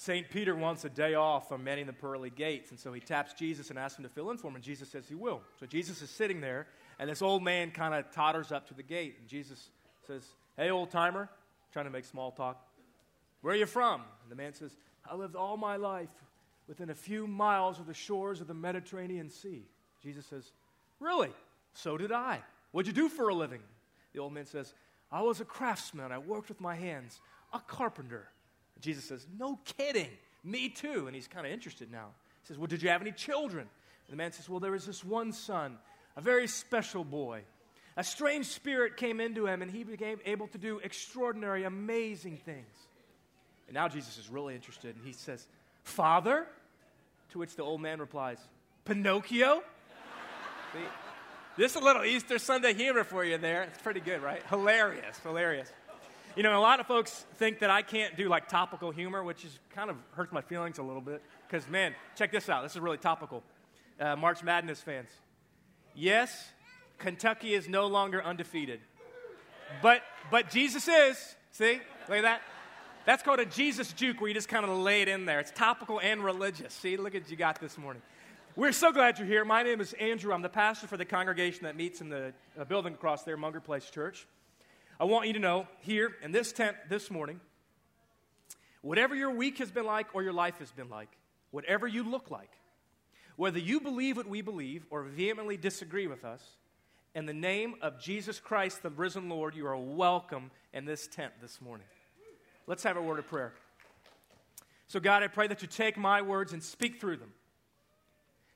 St. Peter wants a day off from manning the pearly gates, and so he taps Jesus and asks him to fill in for him, and Jesus says he will. So Jesus is sitting there, and this old man kind of totters up to the gate, and Jesus says, Hey, old timer, trying to make small talk, where are you from? And the man says, I lived all my life within a few miles of the shores of the Mediterranean Sea. Jesus says, Really? So did I. What'd you do for a living? The old man says, I was a craftsman. I worked with my hands, a carpenter. Jesus says, No kidding. Me too. And he's kind of interested now. He says, Well, did you have any children? And the man says, Well, there was this one son, a very special boy. A strange spirit came into him, and he became able to do extraordinary, amazing things. And now Jesus is really interested, and he says, Father? To which the old man replies, Pinocchio? See, this is a little Easter Sunday humor for you there. It's pretty good, right? Hilarious, hilarious. You know, a lot of folks think that I can't do like topical humor, which is kind of hurts my feelings a little bit. Because, man, check this out. This is really topical. Uh, March Madness fans. Yes, Kentucky is no longer undefeated. But, but Jesus is. See? Look at that. That's called a Jesus juke where you just kind of lay it in there. It's topical and religious. See, look at what you got this morning. We're so glad you're here. My name is Andrew. I'm the pastor for the congregation that meets in the uh, building across there, Munger Place Church. I want you to know here in this tent this morning, whatever your week has been like or your life has been like, whatever you look like, whether you believe what we believe or vehemently disagree with us, in the name of Jesus Christ, the risen Lord, you are welcome in this tent this morning. Let's have a word of prayer. So, God, I pray that you take my words and speak through them.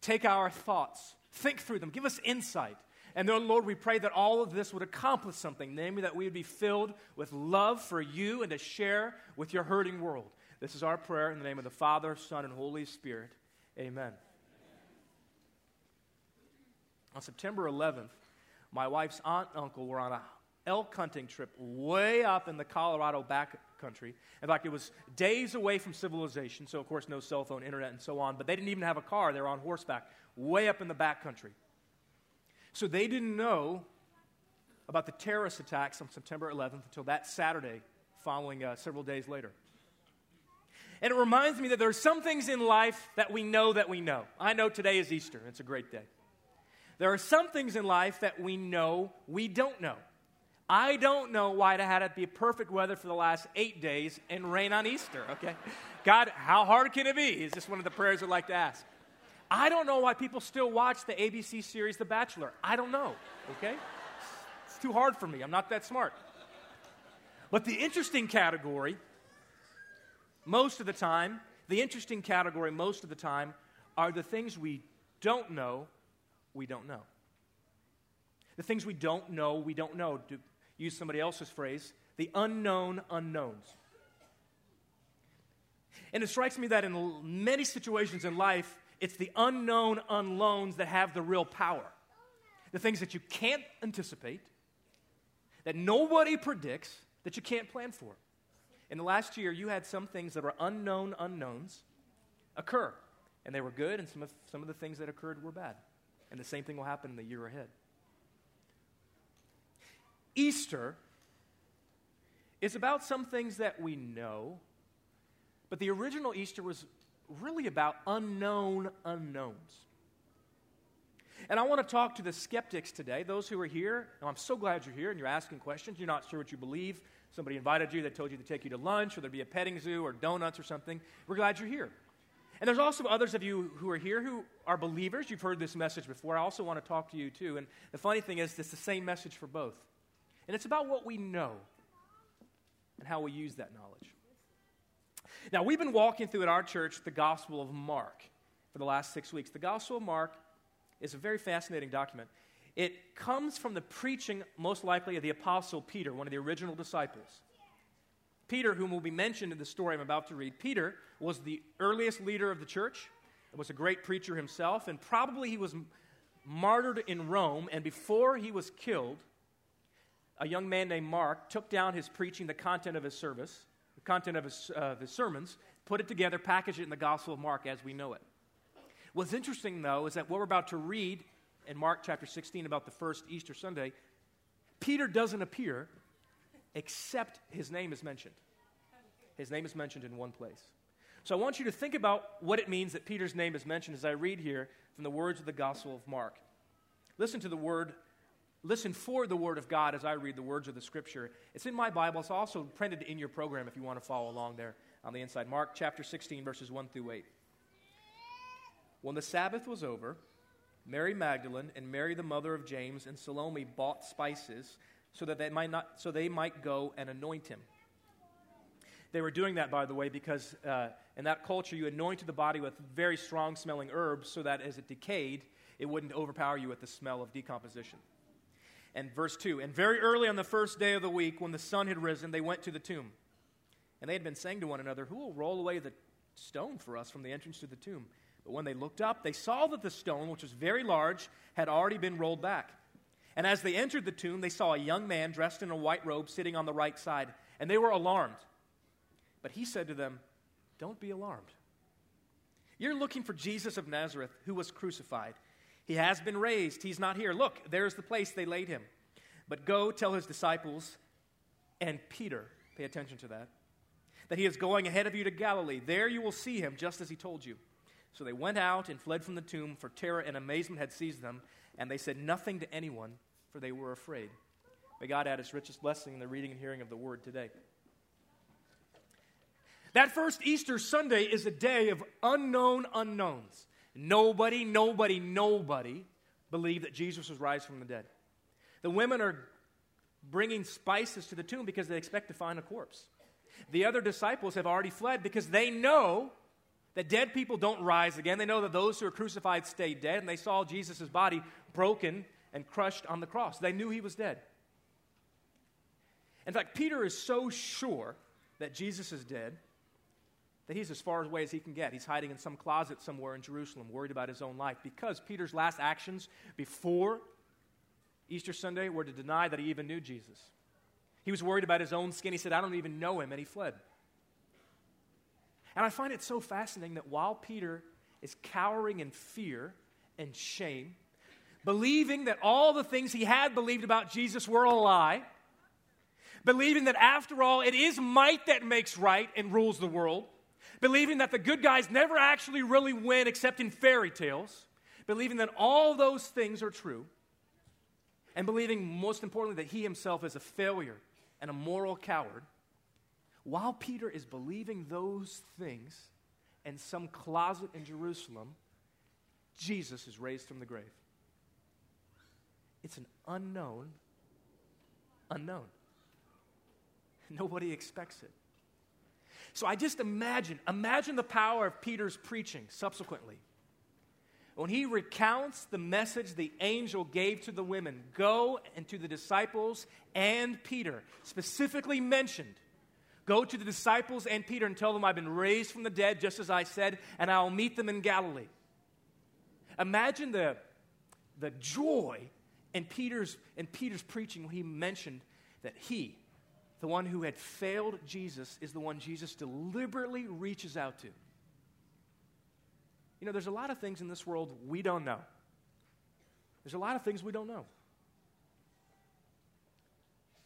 Take our thoughts, think through them, give us insight. And then, Lord, we pray that all of this would accomplish something, namely that we would be filled with love for you and to share with your hurting world. This is our prayer in the name of the Father, Son, and Holy Spirit. Amen. On September 11th, my wife's aunt and uncle were on a elk hunting trip way up in the Colorado back country. In fact, it was days away from civilization, so of course no cell phone, internet, and so on. But they didn't even have a car; they were on horseback, way up in the back country. So they didn't know about the terrorist attacks on September 11th until that Saturday, following uh, several days later. And it reminds me that there are some things in life that we know that we know. I know today is Easter, it's a great day. There are some things in life that we know we don't know. I don't know why it had to be perfect weather for the last eight days and rain on Easter, okay? God, how hard can it be? Is this one of the prayers I'd like to ask? I don't know why people still watch the ABC series The Bachelor. I don't know, okay? It's too hard for me. I'm not that smart. But the interesting category, most of the time, the interesting category most of the time are the things we don't know, we don't know. The things we don't know, we don't know. To use somebody else's phrase, the unknown unknowns. And it strikes me that in many situations in life, it's the unknown unknowns that have the real power. The things that you can't anticipate, that nobody predicts, that you can't plan for. In the last year, you had some things that were unknown unknowns occur. And they were good, and some of, some of the things that occurred were bad. And the same thing will happen in the year ahead. Easter is about some things that we know, but the original Easter was really about unknown unknowns. And I want to talk to the skeptics today, those who are here. I'm so glad you're here and you're asking questions. You're not sure what you believe. Somebody invited you, they told you to take you to lunch, or there'd be a petting zoo or donuts or something. We're glad you're here. And there's also others of you who are here who are believers. You've heard this message before. I also want to talk to you too. And the funny thing is, it's the same message for both. And it's about what we know and how we use that knowledge. Now, we've been walking through at our church the Gospel of Mark for the last six weeks. The Gospel of Mark is a very fascinating document. It comes from the preaching, most likely, of the Apostle Peter, one of the original disciples. Peter, whom will be mentioned in the story I'm about to read, Peter was the earliest leader of the church, was a great preacher himself, and probably he was martyred in Rome. And before he was killed, a young man named Mark took down his preaching, the content of his service, the content of his, uh, his sermons, put it together, package it in the Gospel of Mark as we know it. What's interesting, though, is that what we're about to read in Mark chapter 16 about the first Easter Sunday, Peter doesn't appear except his name is mentioned. His name is mentioned in one place. So I want you to think about what it means that Peter's name is mentioned as I read here from the words of the Gospel of Mark. Listen to the word, listen for the word of God as I read the words of the scripture. It's in my Bible, it's also printed in your program if you want to follow along there on the inside. Mark chapter 16, verses 1 through 8. When the Sabbath was over, Mary Magdalene and Mary the mother of James and Salome bought spices so that they might not so they might go and anoint him. They were doing that, by the way, because uh, in that culture you anointed the body with very strong smelling herbs so that as it decayed, it wouldn't overpower you with the smell of decomposition. And verse 2 And very early on the first day of the week, when the sun had risen, they went to the tomb. And they had been saying to one another, Who will roll away the stone for us from the entrance to the tomb? But when they looked up, they saw that the stone, which was very large, had already been rolled back. And as they entered the tomb, they saw a young man dressed in a white robe sitting on the right side, and they were alarmed. But he said to them, Don't be alarmed. You're looking for Jesus of Nazareth, who was crucified. He has been raised. He's not here. Look, there's the place they laid him. But go tell his disciples and Peter, pay attention to that, that he is going ahead of you to Galilee. There you will see him, just as he told you. So they went out and fled from the tomb, for terror and amazement had seized them, and they said nothing to anyone, for they were afraid. May God add his richest blessing in the reading and hearing of the word today. That first Easter Sunday is a day of unknown unknowns. Nobody, nobody, nobody believed that Jesus was raised from the dead. The women are bringing spices to the tomb because they expect to find a corpse. The other disciples have already fled because they know that dead people don't rise again. They know that those who are crucified stay dead, and they saw Jesus' body broken and crushed on the cross. They knew he was dead. In fact, Peter is so sure that Jesus is dead that he's as far away as he can get. He's hiding in some closet somewhere in Jerusalem, worried about his own life, because Peter's last actions before Easter Sunday were to deny that he even knew Jesus. He was worried about his own skin. He said, I don't even know him, and he fled. And I find it so fascinating that while Peter is cowering in fear and shame, believing that all the things he had believed about Jesus were a lie, believing that after all, it is might that makes right and rules the world, believing that the good guys never actually really win except in fairy tales, believing that all those things are true, and believing, most importantly, that he himself is a failure and a moral coward while Peter is believing those things in some closet in Jerusalem, Jesus is raised from the grave. It's an unknown, unknown. Nobody expects it. So I just imagine, imagine the power of Peter's preaching subsequently. When he recounts the message the angel gave to the women go and to the disciples and Peter, specifically mentioned Go to the disciples and Peter and tell them I've been raised from the dead, just as I said, and I'll meet them in Galilee. Imagine the, the joy in Peter's, in Peter's preaching when he mentioned that he, the one who had failed Jesus, is the one Jesus deliberately reaches out to. You know, there's a lot of things in this world we don't know. There's a lot of things we don't know.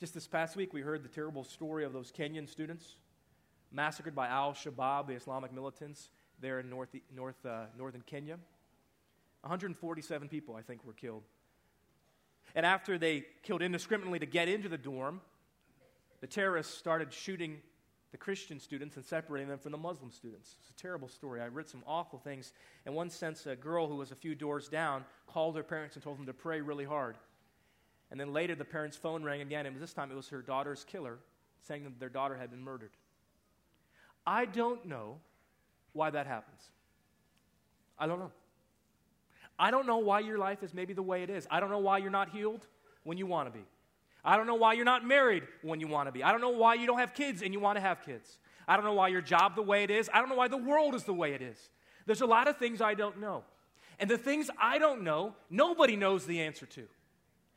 Just this past week, we heard the terrible story of those Kenyan students massacred by Al Shabaab, the Islamic militants, there in north, north, uh, northern Kenya. 147 people, I think, were killed. And after they killed indiscriminately to get into the dorm, the terrorists started shooting the Christian students and separating them from the Muslim students. It's a terrible story. I read some awful things. In one sense, a girl who was a few doors down called her parents and told them to pray really hard. And then later, the parents' phone rang again, and this time it was her daughter's killer saying that their daughter had been murdered. I don't know why that happens. I don't know. I don't know why your life is maybe the way it is. I don't know why you're not healed when you want to be. I don't know why you're not married when you want to be. I don't know why you don't have kids and you want to have kids. I don't know why your job the way it is. I don't know why the world is the way it is. There's a lot of things I don't know. And the things I don't know, nobody knows the answer to.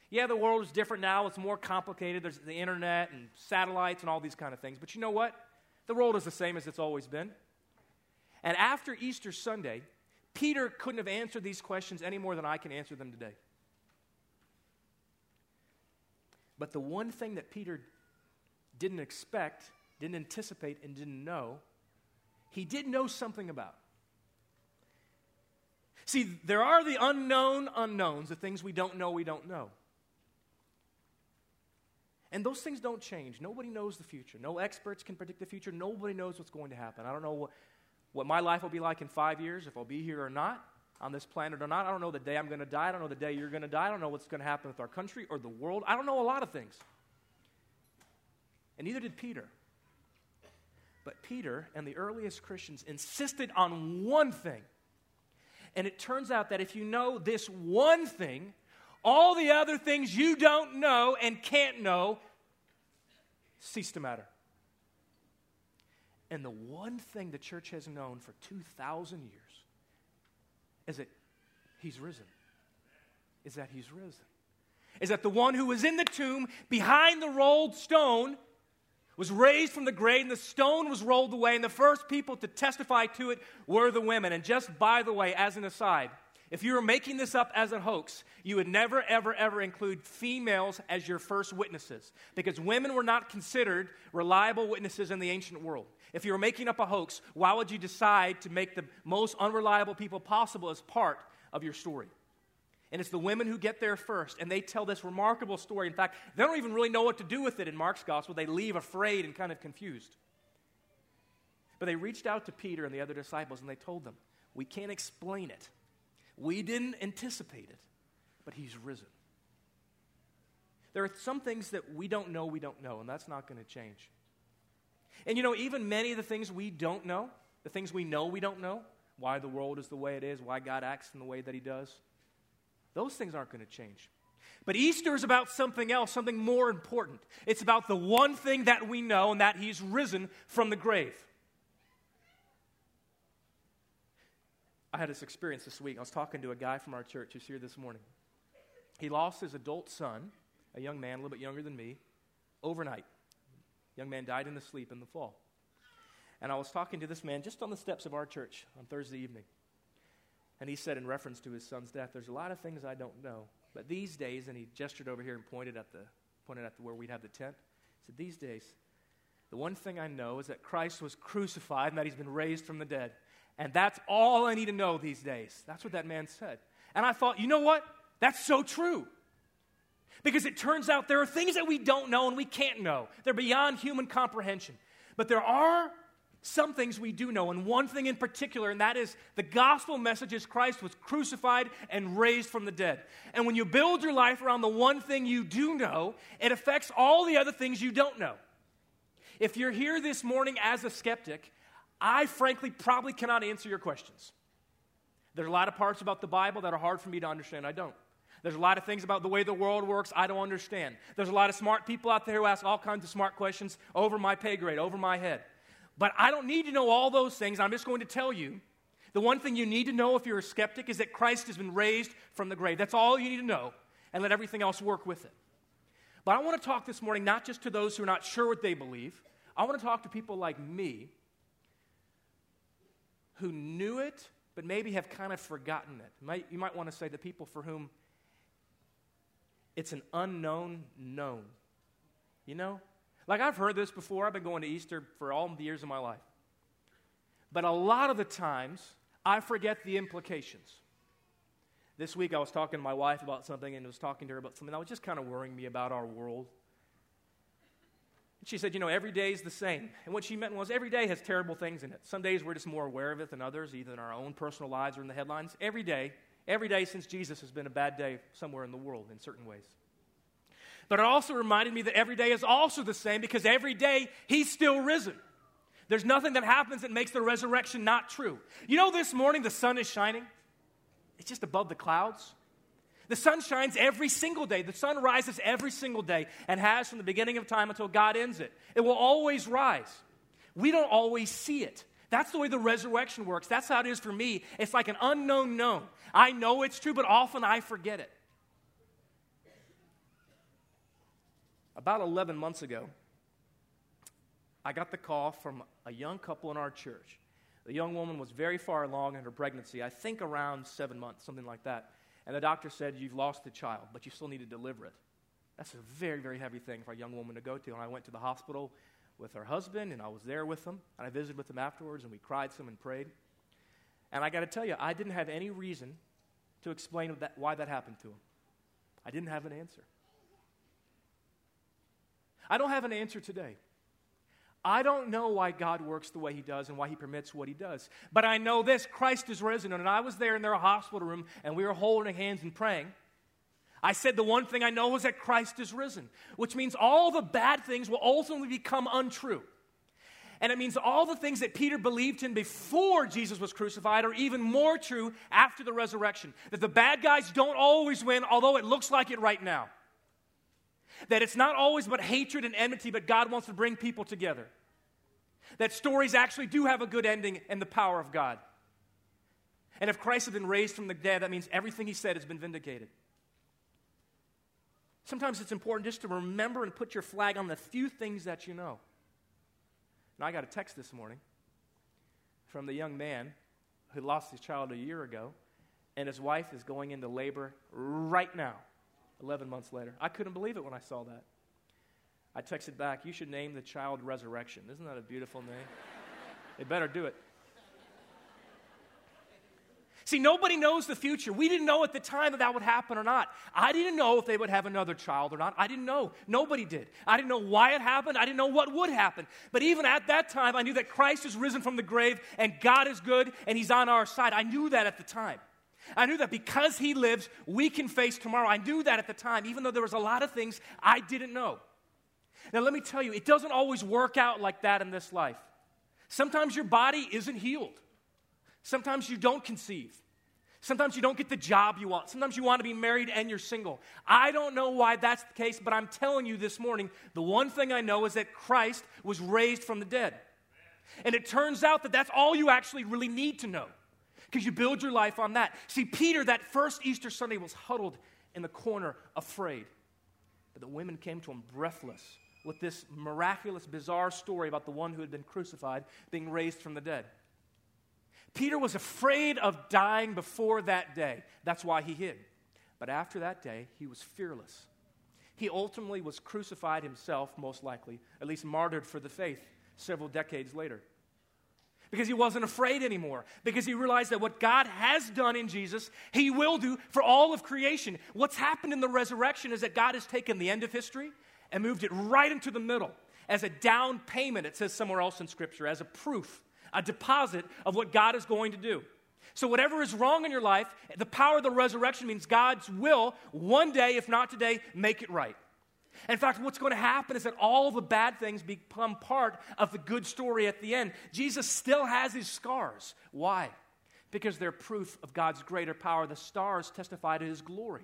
Yeah, the world is different now. It's more complicated. There's the internet and satellites and all these kind of things. But you know what? The world is the same as it's always been. And after Easter Sunday, Peter couldn't have answered these questions any more than I can answer them today. But the one thing that Peter didn't expect, didn't anticipate, and didn't know he did know something about. See, there are the unknown unknowns, the things we don't know we don't know. And those things don't change. Nobody knows the future. No experts can predict the future. Nobody knows what's going to happen. I don't know what, what my life will be like in five years, if I'll be here or not on this planet or not. I don't know the day I'm going to die. I don't know the day you're going to die. I don't know what's going to happen with our country or the world. I don't know a lot of things. And neither did Peter. But Peter and the earliest Christians insisted on one thing. And it turns out that if you know this one thing, all the other things you don't know and can't know cease to matter. And the one thing the church has known for 2,000 years is that he's risen. Is that he's risen. Is that the one who was in the tomb behind the rolled stone was raised from the grave, and the stone was rolled away, and the first people to testify to it were the women. And just by the way, as an aside, if you were making this up as a hoax, you would never, ever, ever include females as your first witnesses because women were not considered reliable witnesses in the ancient world. If you were making up a hoax, why would you decide to make the most unreliable people possible as part of your story? And it's the women who get there first, and they tell this remarkable story. In fact, they don't even really know what to do with it in Mark's gospel. They leave afraid and kind of confused. But they reached out to Peter and the other disciples, and they told them, We can't explain it. We didn't anticipate it, but he's risen. There are some things that we don't know, we don't know, and that's not going to change. And you know, even many of the things we don't know, the things we know we don't know, why the world is the way it is, why God acts in the way that he does, those things aren't going to change. But Easter is about something else, something more important. It's about the one thing that we know, and that he's risen from the grave. I had this experience this week. I was talking to a guy from our church who's here this morning. He lost his adult son, a young man, a little bit younger than me, overnight. Young man died in his sleep in the fall. And I was talking to this man just on the steps of our church on Thursday evening. And he said, in reference to his son's death, there's a lot of things I don't know. But these days, and he gestured over here and pointed at the pointed at the, where we'd have the tent. He said, These days, the one thing I know is that Christ was crucified and that he's been raised from the dead. And that's all I need to know these days. That's what that man said. And I thought, you know what? That's so true. Because it turns out there are things that we don't know and we can't know. They're beyond human comprehension. But there are some things we do know, and one thing in particular, and that is the gospel message is Christ was crucified and raised from the dead. And when you build your life around the one thing you do know, it affects all the other things you don't know. If you're here this morning as a skeptic, I frankly probably cannot answer your questions. There's a lot of parts about the Bible that are hard for me to understand. I don't. There's a lot of things about the way the world works I don't understand. There's a lot of smart people out there who ask all kinds of smart questions over my pay grade, over my head. But I don't need to know all those things. I'm just going to tell you the one thing you need to know if you're a skeptic is that Christ has been raised from the grave. That's all you need to know, and let everything else work with it. But I want to talk this morning not just to those who are not sure what they believe, I want to talk to people like me who knew it, but maybe have kind of forgotten it. Might, you might want to say the people for whom it's an unknown known. You know? Like I've heard this before. I've been going to Easter for all the years of my life. But a lot of the times, I forget the implications. This week, I was talking to my wife about something and was talking to her about something that was just kind of worrying me about our world. She said, You know, every day is the same. And what she meant was every day has terrible things in it. Some days we're just more aware of it than others, either in our own personal lives or in the headlines. Every day, every day since Jesus has been a bad day somewhere in the world in certain ways. But it also reminded me that every day is also the same because every day he's still risen. There's nothing that happens that makes the resurrection not true. You know, this morning the sun is shining, it's just above the clouds. The sun shines every single day. The sun rises every single day and has from the beginning of time until God ends it. It will always rise. We don't always see it. That's the way the resurrection works. That's how it is for me. It's like an unknown known. I know it's true, but often I forget it. About 11 months ago, I got the call from a young couple in our church. The young woman was very far along in her pregnancy, I think around seven months, something like that. And the doctor said, You've lost the child, but you still need to deliver it. That's a very, very heavy thing for a young woman to go to. And I went to the hospital with her husband, and I was there with them, and I visited with them afterwards, and we cried some and prayed. And I got to tell you, I didn't have any reason to explain that, why that happened to him. I didn't have an answer. I don't have an answer today. I don't know why God works the way He does and why He permits what He does. But I know this Christ is risen. And I was there in their hospital room and we were holding hands and praying. I said the one thing I know is that Christ is risen, which means all the bad things will ultimately become untrue. And it means all the things that Peter believed in before Jesus was crucified are even more true after the resurrection. That the bad guys don't always win, although it looks like it right now. That it's not always but hatred and enmity, but God wants to bring people together. That stories actually do have a good ending and the power of God. And if Christ has been raised from the dead, that means everything he said has been vindicated. Sometimes it's important just to remember and put your flag on the few things that you know. And I got a text this morning from the young man who lost his child a year ago, and his wife is going into labor right now, 11 months later. I couldn't believe it when I saw that. I texted back, You should name the child Resurrection. Isn't that a beautiful name? they better do it. See, nobody knows the future. We didn't know at the time that that would happen or not. I didn't know if they would have another child or not. I didn't know. Nobody did. I didn't know why it happened. I didn't know what would happen. But even at that time, I knew that Christ is risen from the grave and God is good and He's on our side. I knew that at the time. I knew that because He lives, we can face tomorrow. I knew that at the time, even though there was a lot of things I didn't know. Now, let me tell you, it doesn't always work out like that in this life. Sometimes your body isn't healed. Sometimes you don't conceive. Sometimes you don't get the job you want. Sometimes you want to be married and you're single. I don't know why that's the case, but I'm telling you this morning the one thing I know is that Christ was raised from the dead. And it turns out that that's all you actually really need to know because you build your life on that. See, Peter, that first Easter Sunday, was huddled in the corner, afraid. But the women came to him breathless with this miraculous, bizarre story about the one who had been crucified being raised from the dead. Peter was afraid of dying before that day. That's why he hid. But after that day, he was fearless. He ultimately was crucified himself, most likely, at least martyred for the faith several decades later. Because he wasn't afraid anymore. Because he realized that what God has done in Jesus, he will do for all of creation. What's happened in the resurrection is that God has taken the end of history and moved it right into the middle as a down payment, it says somewhere else in Scripture, as a proof a deposit of what God is going to do. So, whatever is wrong in your life, the power of the resurrection means God's will, one day, if not today, make it right. In fact, what's going to happen is that all the bad things become part of the good story at the end. Jesus still has his scars. Why? Because they're proof of God's greater power. The stars testify to his glory.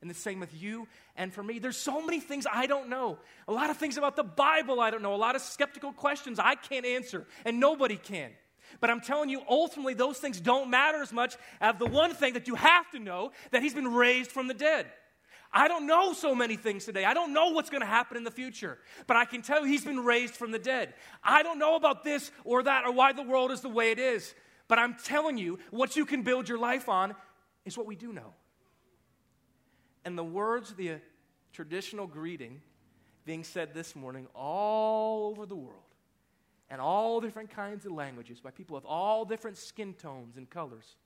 And the same with you and for me. There's so many things I don't know. A lot of things about the Bible I don't know. A lot of skeptical questions I can't answer, and nobody can. But I'm telling you, ultimately, those things don't matter as much as the one thing that you have to know that He's been raised from the dead. I don't know so many things today. I don't know what's going to happen in the future. But I can tell you, He's been raised from the dead. I don't know about this or that or why the world is the way it is. But I'm telling you, what you can build your life on is what we do know. And the words, the uh, traditional greeting being said this morning all over the world and all different kinds of languages by people of all different skin tones and colors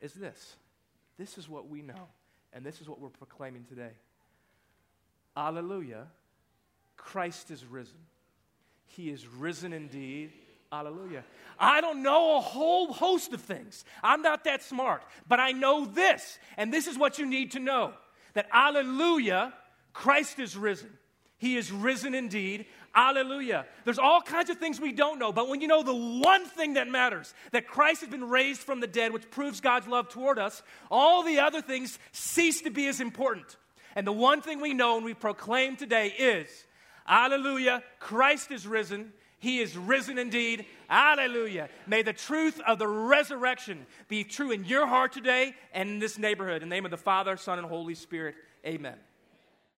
is this. This is what we know, and this is what we're proclaiming today. Alleluia, Christ is risen. He is risen indeed. Hallelujah. I don't know a whole host of things. I'm not that smart, but I know this, and this is what you need to know that Hallelujah, Christ is risen. He is risen indeed. Hallelujah. There's all kinds of things we don't know, but when you know the one thing that matters, that Christ has been raised from the dead, which proves God's love toward us, all the other things cease to be as important. And the one thing we know and we proclaim today is Hallelujah, Christ is risen. He is risen indeed. Hallelujah. May the truth of the resurrection be true in your heart today and in this neighborhood. In the name of the Father, Son, and Holy Spirit. Amen.